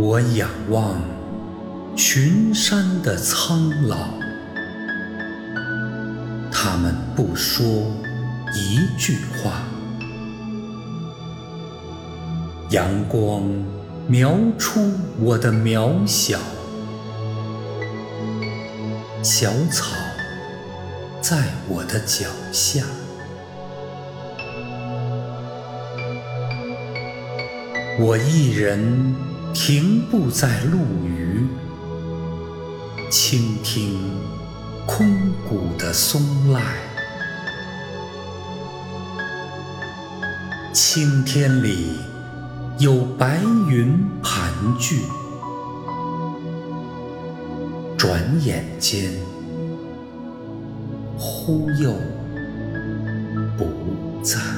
我仰望群山的苍老，他们不说一句话。阳光描出我的渺小，小草在我的脚下。我一人停步在路隅，倾听空谷的松籁。青天里有白云盘踞，转眼间忽又不在。